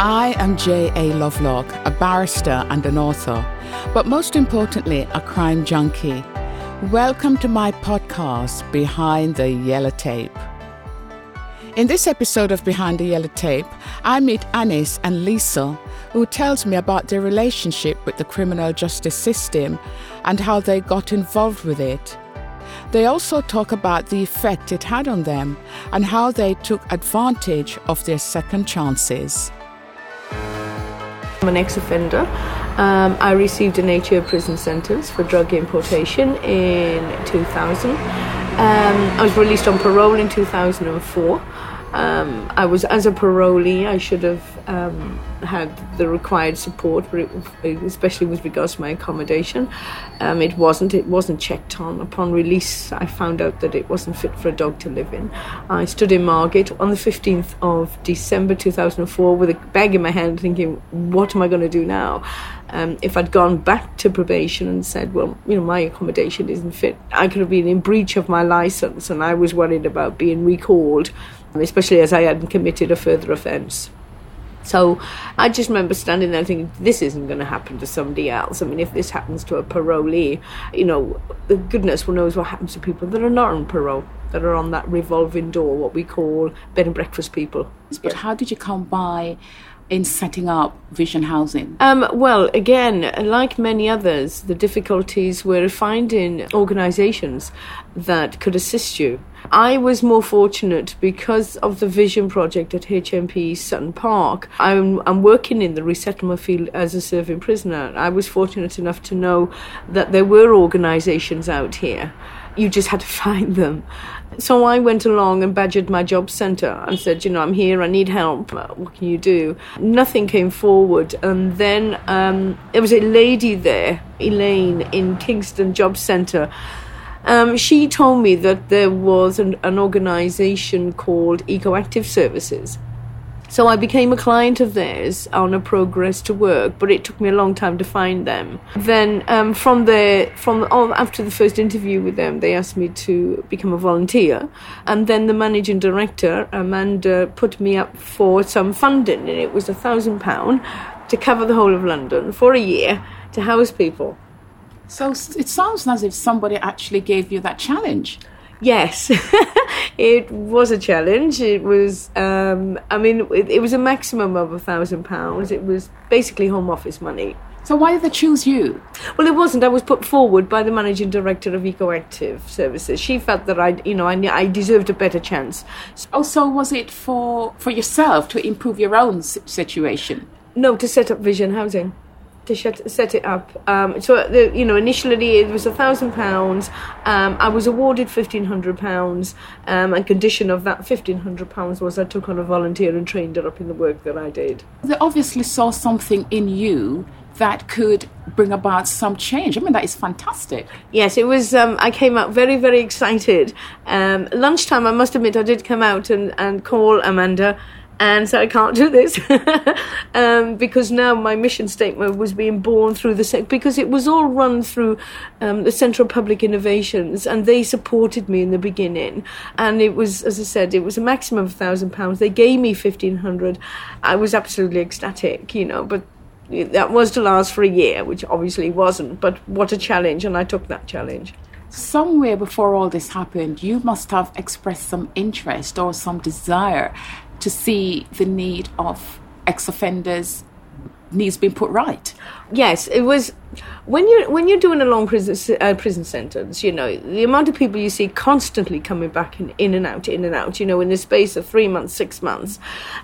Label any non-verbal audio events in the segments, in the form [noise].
I am J.A. Lovelock, a barrister and an author, but most importantly, a crime junkie. Welcome to my podcast, Behind the Yellow Tape. In this episode of Behind the Yellow Tape, I meet Anis and Lisa, who tells me about their relationship with the criminal justice system and how they got involved with it. They also talk about the effect it had on them and how they took advantage of their second chances. I'm an ex-offender. Um, I received an eight-year prison sentence for drug importation in 2000. Um, I was released on parole in 2004. Um, I was as a parolee. I should have um, had the required support, especially with regards to my accommodation. Um, it wasn't. It wasn't checked on. Upon release, I found out that it wasn't fit for a dog to live in. I stood in Margate on the 15th of December 2004 with a bag in my hand, thinking, "What am I going to do now?" Um, if I'd gone back to probation and said, well, you know, my accommodation isn't fit, I could have been in breach of my license, and I was worried about being recalled especially as I hadn't committed a further offence. So I just remember standing there thinking, this isn't going to happen to somebody else. I mean, if this happens to a parolee, you know, the goodness will knows what happens to people that are not on parole, that are on that revolving door, what we call bed and breakfast people. But how did you come by in setting up Vision Housing? Um, well, again, like many others, the difficulties were finding organisations that could assist you. I was more fortunate because of the Vision project at HMP Sutton Park. I'm, I'm working in the resettlement field as a serving prisoner. I was fortunate enough to know that there were organisations out here. You just had to [laughs] find them. So I went along and badgered my job centre and said, you know, I'm here, I need help. What can you do? Nothing came forward. And then um, there was a lady there, Elaine, in Kingston Job Centre um, she told me that there was an, an organisation called EcoActive Services. So I became a client of theirs on a progress to work, but it took me a long time to find them. Then um, from the from oh, after the first interview with them, they asked me to become a volunteer, and then the managing director Amanda put me up for some funding, and it was a thousand pound to cover the whole of London for a year to house people. So it sounds as if somebody actually gave you that challenge. Yes, [laughs] it was a challenge. It was, um, I mean, it, it was a maximum of a thousand pounds. It was basically home office money. So why did they choose you? Well, it wasn't. I was put forward by the managing director of EcoActive Services. She felt that I, you know, I, I deserved a better chance. Oh, so was it for for yourself to improve your own situation? No, to set up Vision Housing to shut, set it up. Um, so the, you know initially it was a thousand pounds. Um, I was awarded fifteen hundred pounds, um, and condition of that fifteen hundred pounds was I took on a volunteer and trained her up in the work that I did. They obviously saw something in you that could bring about some change. I mean, that is fantastic. Yes, it was. Um, I came out very, very excited. Um, lunchtime, I must admit, I did come out and, and call Amanda and so I can't do this [laughs] um, because now my mission statement was being born through the because it was all run through um, the Central Public Innovations, and they supported me in the beginning. And it was, as I said, it was a maximum of thousand pounds. They gave me fifteen hundred. I was absolutely ecstatic, you know, but. That was to last for a year, which obviously wasn't, but what a challenge, and I took that challenge somewhere before all this happened, you must have expressed some interest or some desire to see the need of ex offenders needs being put right. Yes, it was when you when you're doing a long prison uh, prison sentence. You know the amount of people you see constantly coming back in, in and out, in and out. You know, in the space of three months, six months,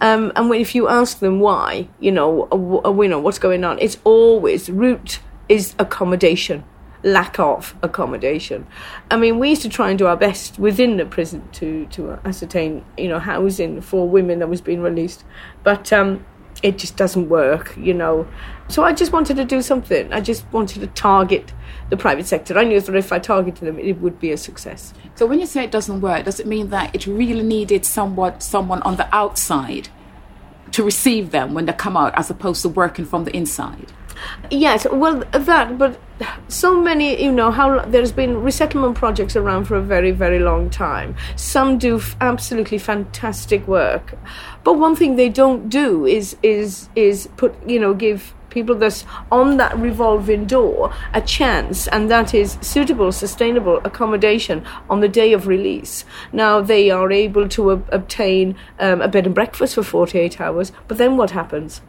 um, and when, if you ask them why, you know, uh, uh, you know what's going on, it's always root is accommodation lack of accommodation. I mean, we used to try and do our best within the prison to to ascertain, you know, housing for women that was being released, but um, it just doesn't work, you know. So I just wanted to do something. I just wanted to target the private sector. I knew that if I targeted them, it would be a success. So when you say it doesn't work, does it mean that it really needed somewhat someone on the outside to receive them when they come out, as opposed to working from the inside? Yes, well, that, but so many, you know, how there's been resettlement projects around for a very, very long time. Some do f- absolutely fantastic work, but one thing they don't do is is is put, you know, give people that's on that revolving door a chance, and that is suitable, sustainable accommodation on the day of release. Now they are able to ob- obtain um, a bed and breakfast for 48 hours, but then what happens?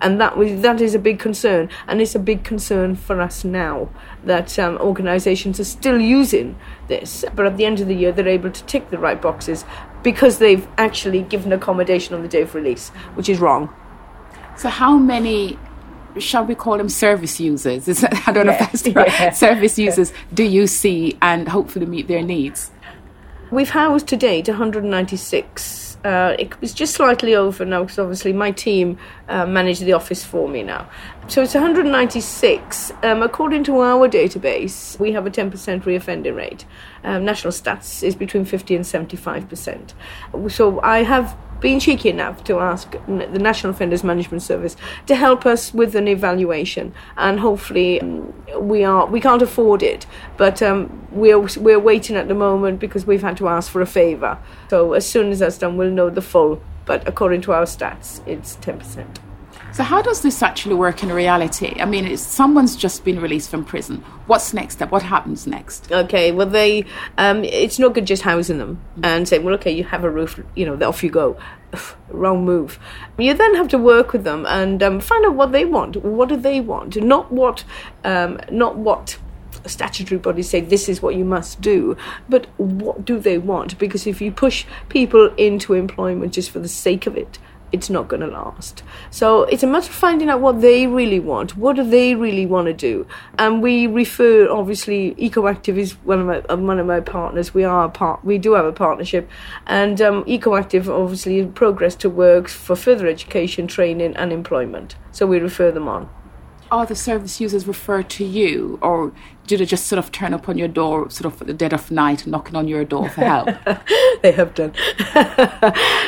And that was that is a big concern, and it's a big concern for us now that um, organisations are still using this. But at the end of the year, they're able to tick the right boxes because they've actually given accommodation on the day of release, which is wrong. So, how many? Shall we call them service users? Is that, I don't yeah, know if that's the right. [laughs] Yeah. Service users do you see and hopefully meet their needs? We've housed to date 196 uh, it was just slightly over now because obviously my team uh, manage the office for me now. So it's 196. Um, according to our database, we have a 10% reoffending rate. Um, national stats is between 50 and 75%. So I have been cheeky enough to ask the National Offenders Management Service to help us with an evaluation, and hopefully um, we are we can't afford it, but um, we're we're waiting at the moment because we've had to ask for a favour. So as soon as that's done, we'll know the full. But according to our stats, it's ten percent. So, how does this actually work in reality? I mean, someone's just been released from prison. What's next step? What happens next? Okay, well, they um, it's not good just housing them and saying, well, okay, you have a roof, you know, off you go. [sighs] Wrong move. You then have to work with them and um, find out what they want. What do they want? Not what, um, not what statutory bodies say this is what you must do, but what do they want? Because if you push people into employment just for the sake of it, it's not going to last. So it's a matter of finding out what they really want. What do they really want to do? And we refer, obviously, EcoActive is one of my uh, one of my partners. We are a part. We do have a partnership, and um, EcoActive obviously progress to work for further education, training, and employment. So we refer them on are the service users referred to you, or do they just sort of turn up on your door, sort of at the dead of night, knocking on your door for help? [laughs] they have done. [laughs]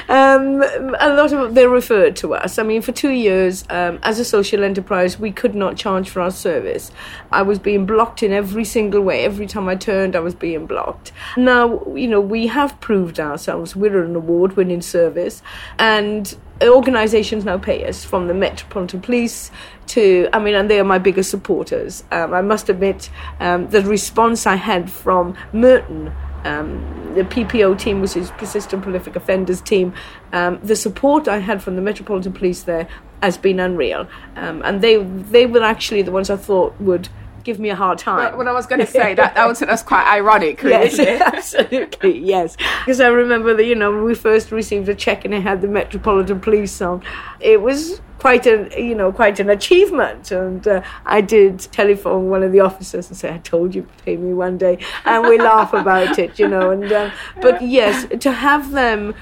um, a lot of they're referred to us. I mean, for two years, um, as a social enterprise, we could not charge for our service. I was being blocked in every single way. Every time I turned, I was being blocked. Now, you know, we have proved ourselves. We're an award winning service, and organisations now pay us from the Metropolitan Police to, I mean, and they are my biggest supporters. Um, I must admit, um, the response I had from Merton. Um, the PPO team, which is Persistent Prolific Offenders team, um, the support I had from the Metropolitan Police there has been unreal, um, and they they were actually the ones I thought would give me a hard time. Well, what I was going to say that that was that's quite ironic, really, yes, [laughs] absolutely, yes. Because I remember that you know when we first received a check and it had the Metropolitan Police on, it was quite a you know quite an achievement. And uh, I did telephone one of the officers and say, "I told you to pay me one day," and we laugh about it, you know. And uh, but yes, to have them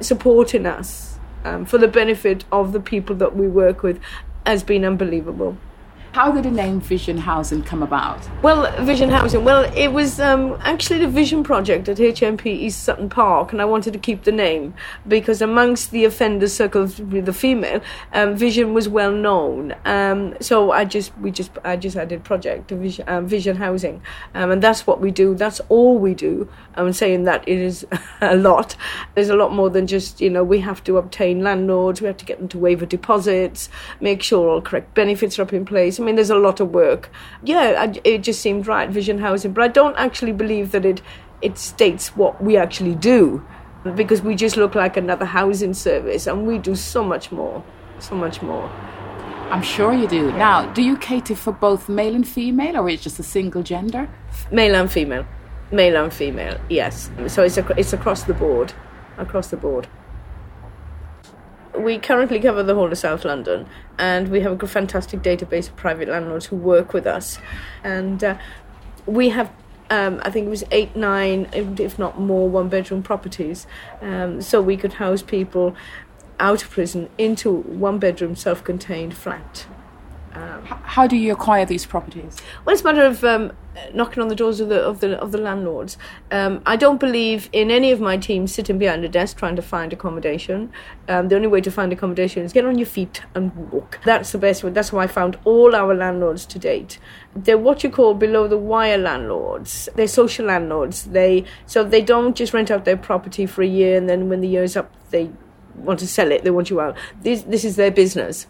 supporting us um, for the benefit of the people that we work with has been unbelievable. How did the name Vision Housing come about? Well, Vision Housing, well, it was um, actually the Vision project at HMP East Sutton Park, and I wanted to keep the name because amongst the offenders circle the female, um, Vision was well known. Um, so I just, we just, I just added project Vision, um, Vision Housing, um, and that's what we do. That's all we do. I'm saying that it is [laughs] a lot. There's a lot more than just, you know, we have to obtain landlords, we have to get them to waiver deposits, make sure all correct benefits are up in place. I mean, there's a lot of work. Yeah, I, it just seemed right, Vision Housing, but I don't actually believe that it it states what we actually do, because we just look like another housing service, and we do so much more, so much more. I'm sure you do. Now, do you cater for both male and female, or is it just a single gender? Male and female, male and female. Yes. So it's a, it's across the board, across the board. We currently cover the whole of South London, and we have a fantastic database of private landlords who work with us, and uh, we have. Um, I think it was eight, nine, if not more, one bedroom properties. Um, so we could house people out of prison into one bedroom self contained flat. Um, How do you acquire these properties? Well, it's a matter of um, knocking on the doors of the of the of the landlords. Um, I don't believe in any of my team sitting behind a desk trying to find accommodation. Um, the only way to find accommodation is get on your feet and walk. That's the best way. That's how I found all our landlords to date. They're what you call below the wire landlords. They're social landlords. They so they don't just rent out their property for a year and then when the year's up they want to sell it. They want you out. This this is their business.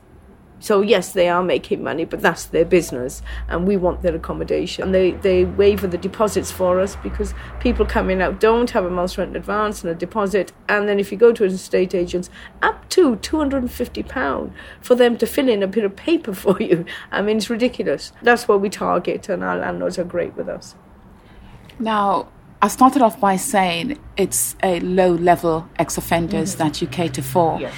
So yes, they are making money, but that's their business, and we want their accommodation. They they waiver the deposits for us because people coming out don't have a month's rent in advance and a deposit, and then if you go to an estate agent, up to two hundred and fifty pound for them to fill in a bit of paper [laughs] for you. I mean, it's ridiculous. That's what we target, and our landlords are great with us. Now, I started off by saying it's a low level ex offenders mm-hmm. that you cater for. Yes.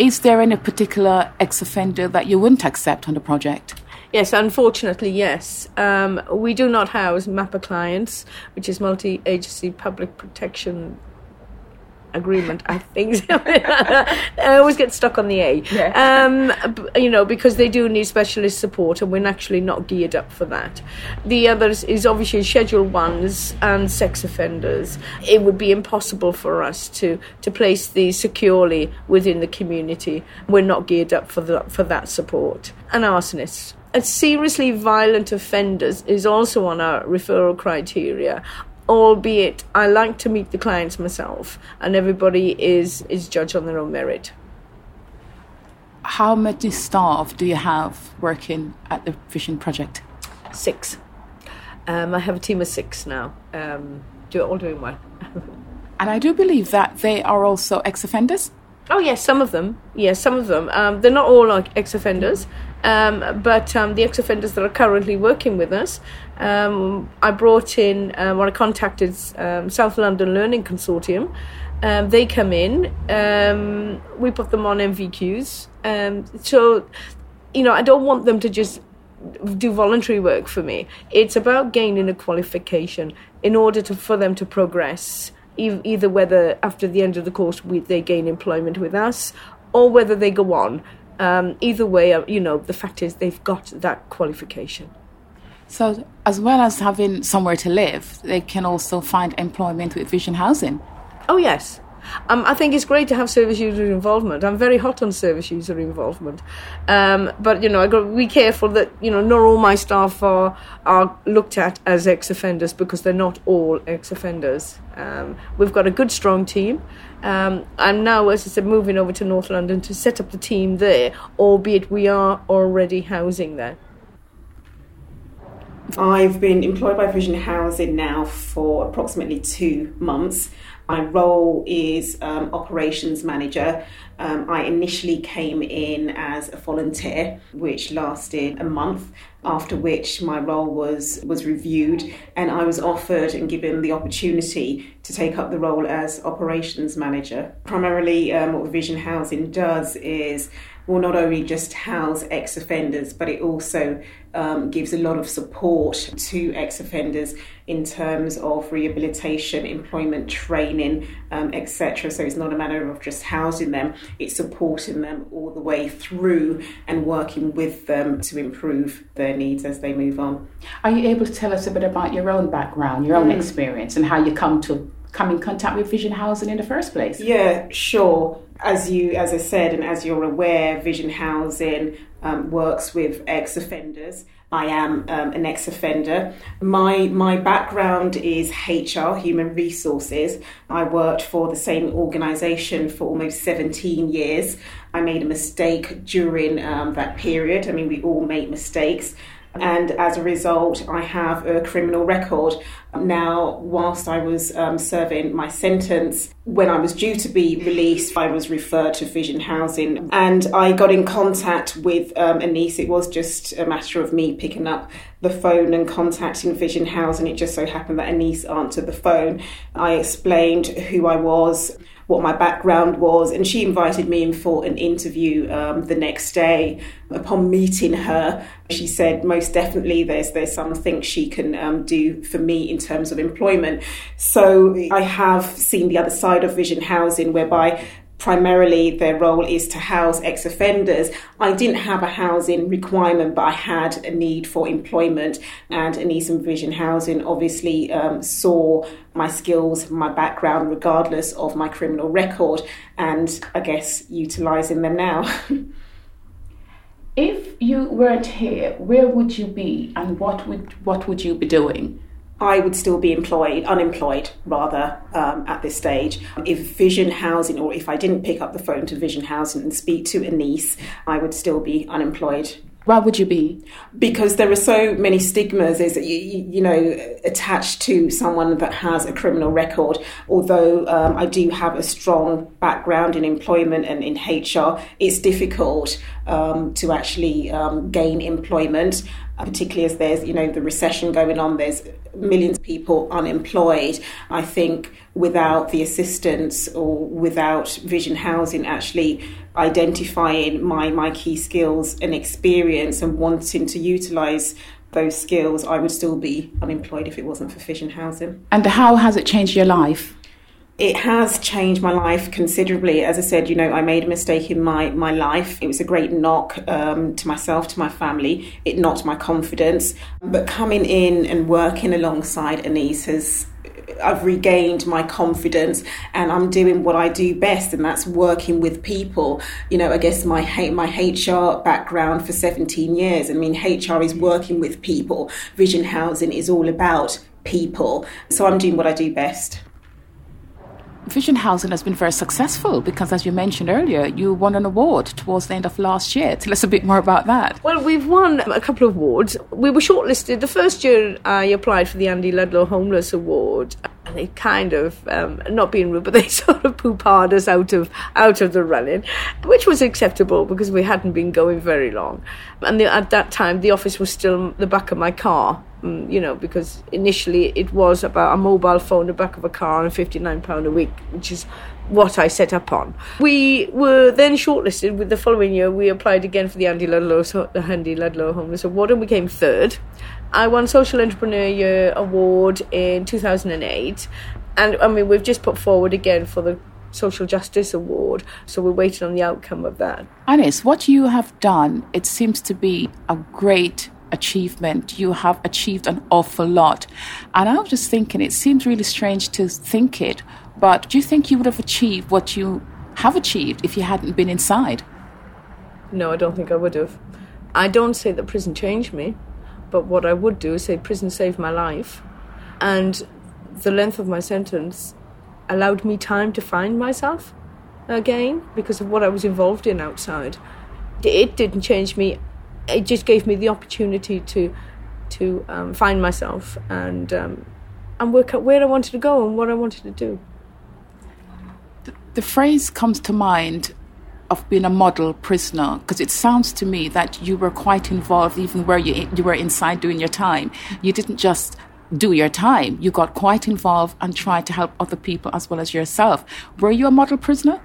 Is there any particular ex offender that you wouldn't accept on the project? Yes, unfortunately, yes. Um, we do not house MAPPA clients, which is multi agency public protection agreement, I think. [laughs] I always get stuck on the A. Yeah. Um, you know, because they do need specialist support, and we're actually not geared up for that. The others is obviously Schedule Ones and sex offenders. It would be impossible for us to to place these securely within the community. We're not geared up for the, for that support. And arsonists. And seriously violent offenders is also on our referral criteria albeit I like to meet the clients myself, and everybody is is judged on their own merit. How many staff do you have working at the Vision Project? Six. Um, I have a team of six now. Um, do all doing well. [laughs] and I do believe that they are also ex-offenders. Oh yes, some of them. Yes, some of them. Um, they're not all like ex-offenders, um, but um, the ex-offenders that are currently working with us, um, I brought in or I contacted um, South London Learning Consortium. Um, they come in. we put them on NVQs. so, you know, I don't want them to just do voluntary work for me. It's about gaining a qualification in order to for them to progress either whether after the end of the course we, they gain employment with us or whether they go on. Um, either way, uh, you know, the fact is they've got that qualification. So, as well as having somewhere to live, they can also find employment with Vision Housing. Oh, yes. Um, I think it's great to have service user involvement. I'm very hot on service user involvement, um, but you know I got to be careful that you know not all my staff are are looked at as ex-offenders because they're not all ex-offenders. Um, we've got a good, strong team. Um, I'm now, as I said, moving over to North London to set up the team there, albeit we are already housing there. I've been employed by Vision Housing now for approximately two months. My role is um, operations manager. Um, I initially came in as a volunteer, which lasted a month. After which my role was was reviewed, and I was offered and given the opportunity to take up the role as operations manager. Primarily, um, what Vision Housing does is will not only just house ex offenders, but it also um, gives a lot of support to ex offenders in terms of rehabilitation, employment training, um, etc. So it's not a matter of just housing them, it's supporting them all the way through and working with them to improve their needs as they move on. Are you able to tell us a bit about your own background, your own mm. experience, and how you come to come in contact with Vision Housing in the first place? Yeah, sure. As you, as I said, and as you're aware, Vision Housing um, works with ex offenders. I am um, an ex offender. My, my background is HR, human resources. I worked for the same organisation for almost 17 years. I made a mistake during um, that period. I mean, we all make mistakes and as a result, I have a criminal record. Now, whilst I was um, serving my sentence, when I was due to be released, I was referred to Vision Housing and I got in contact with um, Anise. It was just a matter of me picking up the phone and contacting Vision Housing. It just so happened that Anise answered the phone. I explained who I was what my background was. And she invited me in for an interview um, the next day. Upon meeting her, she said most definitely there's there's something she can um, do for me in terms of employment. So I have seen the other side of Vision Housing, whereby primarily their role is to house ex offenders. I didn't have a housing requirement, but I had a need for employment, and Anisum Vision Housing obviously um, saw my skills, my background, regardless of my criminal record, and I guess utilising them now. [laughs] if you weren't here, where would you be, and what would what would you be doing? I would still be employed, unemployed rather, um, at this stage. If Vision Housing, or if I didn't pick up the phone to Vision Housing and speak to Anise, I would still be unemployed. Why would you be? Because there are so many stigmas, is you, you know, attached to someone that has a criminal record. Although um, I do have a strong background in employment and in HR, it's difficult um, to actually um, gain employment Uh, particularly as there's you know the recession going on there's millions of people unemployed. I think without the assistance or without vision housing actually identifying my my key skills and experience and wanting to utilize those skills i would still be unemployed if it wasn't for vision housing. And how has it changed your life it has changed my life considerably. As I said, you know, I made a mistake in my, my life. It was a great knock um, to myself, to my family. It knocked my confidence. But coming in and working alongside Anise has I've regained my confidence and I'm doing what I do best, and that's working with people. You know, I guess my my HR background for 17 years. I mean, HR is working with people. Vision Housing is all about people. So I'm doing what I do best. Vision Housing has been very successful because, as you mentioned earlier, you won an award towards the end of last year. Tell us a bit more about that. Well, we've won a couple of awards. We were shortlisted. The first year I applied for the Andy Ludlow Homeless Award, and they kind of, um, not being rude, but [laughs] they sort of poo-pahhed us out of out of the running, which was acceptable because we hadn't been going very long. And the, at that time, the office was still the back of my car Mm, you know, because initially it was about a mobile phone, the back of a car, and £59 a week, which is what I set up on. We were then shortlisted with the following year. We applied again for the Andy Ludlow, the Andy Ludlow Homeless Award, and we came third. I won Social Entrepreneur Year Award in 2008, and I mean we've just put forward again for the Social Justice Award, so we're waiting on the outcome of that. Anis, what you have done, it seems to be a great achievement. You have achieved an awful lot. And I was just thinking, it seems really strange to think it, but do you think you would have achieved what you have achieved if you hadn't been inside? No, I don't think I would have. I don't say that prison changed me, but what I would do is say prison saved my life. And the length of my sentence allowed me time to find myself again because of what I was involved in outside. It didn't change me it just gave me the opportunity to to um, find myself and um, and work out where I wanted to go and what I wanted to do. The, the phrase comes to mind of being a model prisoner because it sounds to me that you were quite involved even where you you were inside doing your time. You didn't just do your time. You got quite involved and tried to help other people as well as yourself. Were you a model prisoner?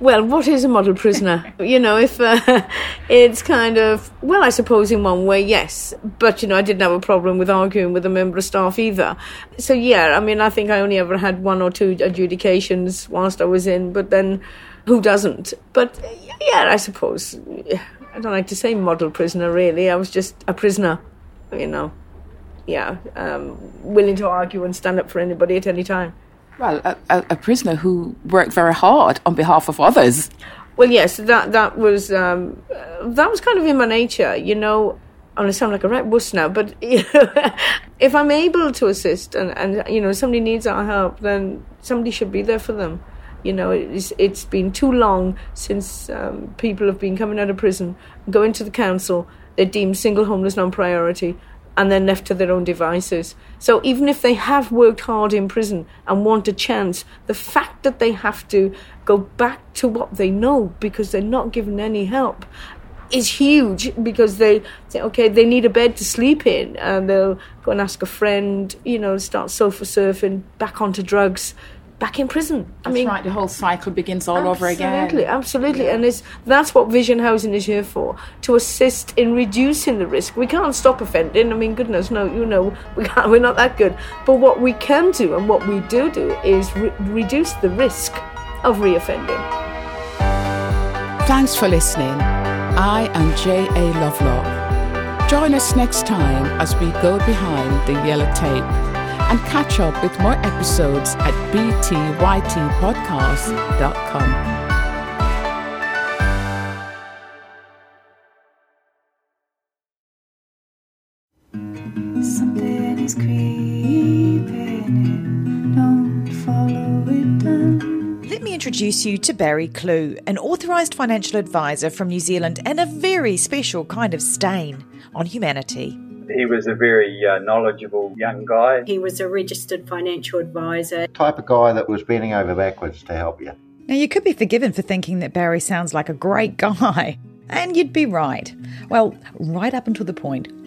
Well, what is a model prisoner? [laughs] you know, if uh, [laughs] it's kind of, well, I suppose in one way, yes. But, you know, I didn't have a problem with arguing with a member of staff either. So, yeah, I mean, I think I only ever had one or two adjudications whilst I was in, but then who doesn't? But, yeah, I suppose. I don't like to say model prisoner, really. I was just a prisoner, you know. Yeah, um, willing to argue and stand up for anybody at any time. Well, a, a, prisoner who worked very hard on behalf of others. Well, yes, that that was um, that was kind of in my nature, you know. I'm going to sound like a right wuss now, but [laughs] you know, if I'm able to assist and, and you know somebody needs our help, then somebody should be there for them. You know, it's it's been too long since um, people have been coming out of prison, going to the council. They're deemed single homeless non-priority, and then left to their own devices. So even if they have worked hard in prison and want a chance, the fact that they have to go back to what they know because they're not given any help is huge because they say, okay, they need a bed to sleep in, and they'll go and ask a friend, you know, start sofa surfing, back onto drugs. Back in prison. I that's mean, right. The whole cycle begins all over again. Absolutely, absolutely, yeah. and it's, that's what Vision Housing is here for to assist in reducing the risk. We can't stop offending. I mean, goodness, no, you know, [laughs] we can't. We're not that good. But what we can do, and what we do do, is re- reduce the risk of reoffending. Thanks for listening. I am J.A. Lovelock. Join us next time as we go behind the yellow tape and catch up with more episodes at btytpodcast.com. Something is creeping, don't follow it down. Let me introduce you to Barry Kloogh, an authorised financial advisor from New Zealand and a very special kind of stain on humanity. He was a very uh, knowledgeable young guy. He was a registered financial advisor. Type of guy that was bending over backwards to help you. Now, you could be forgiven for thinking that Barry sounds like a great [laughs] guy, and you'd be right. Well, right up until the point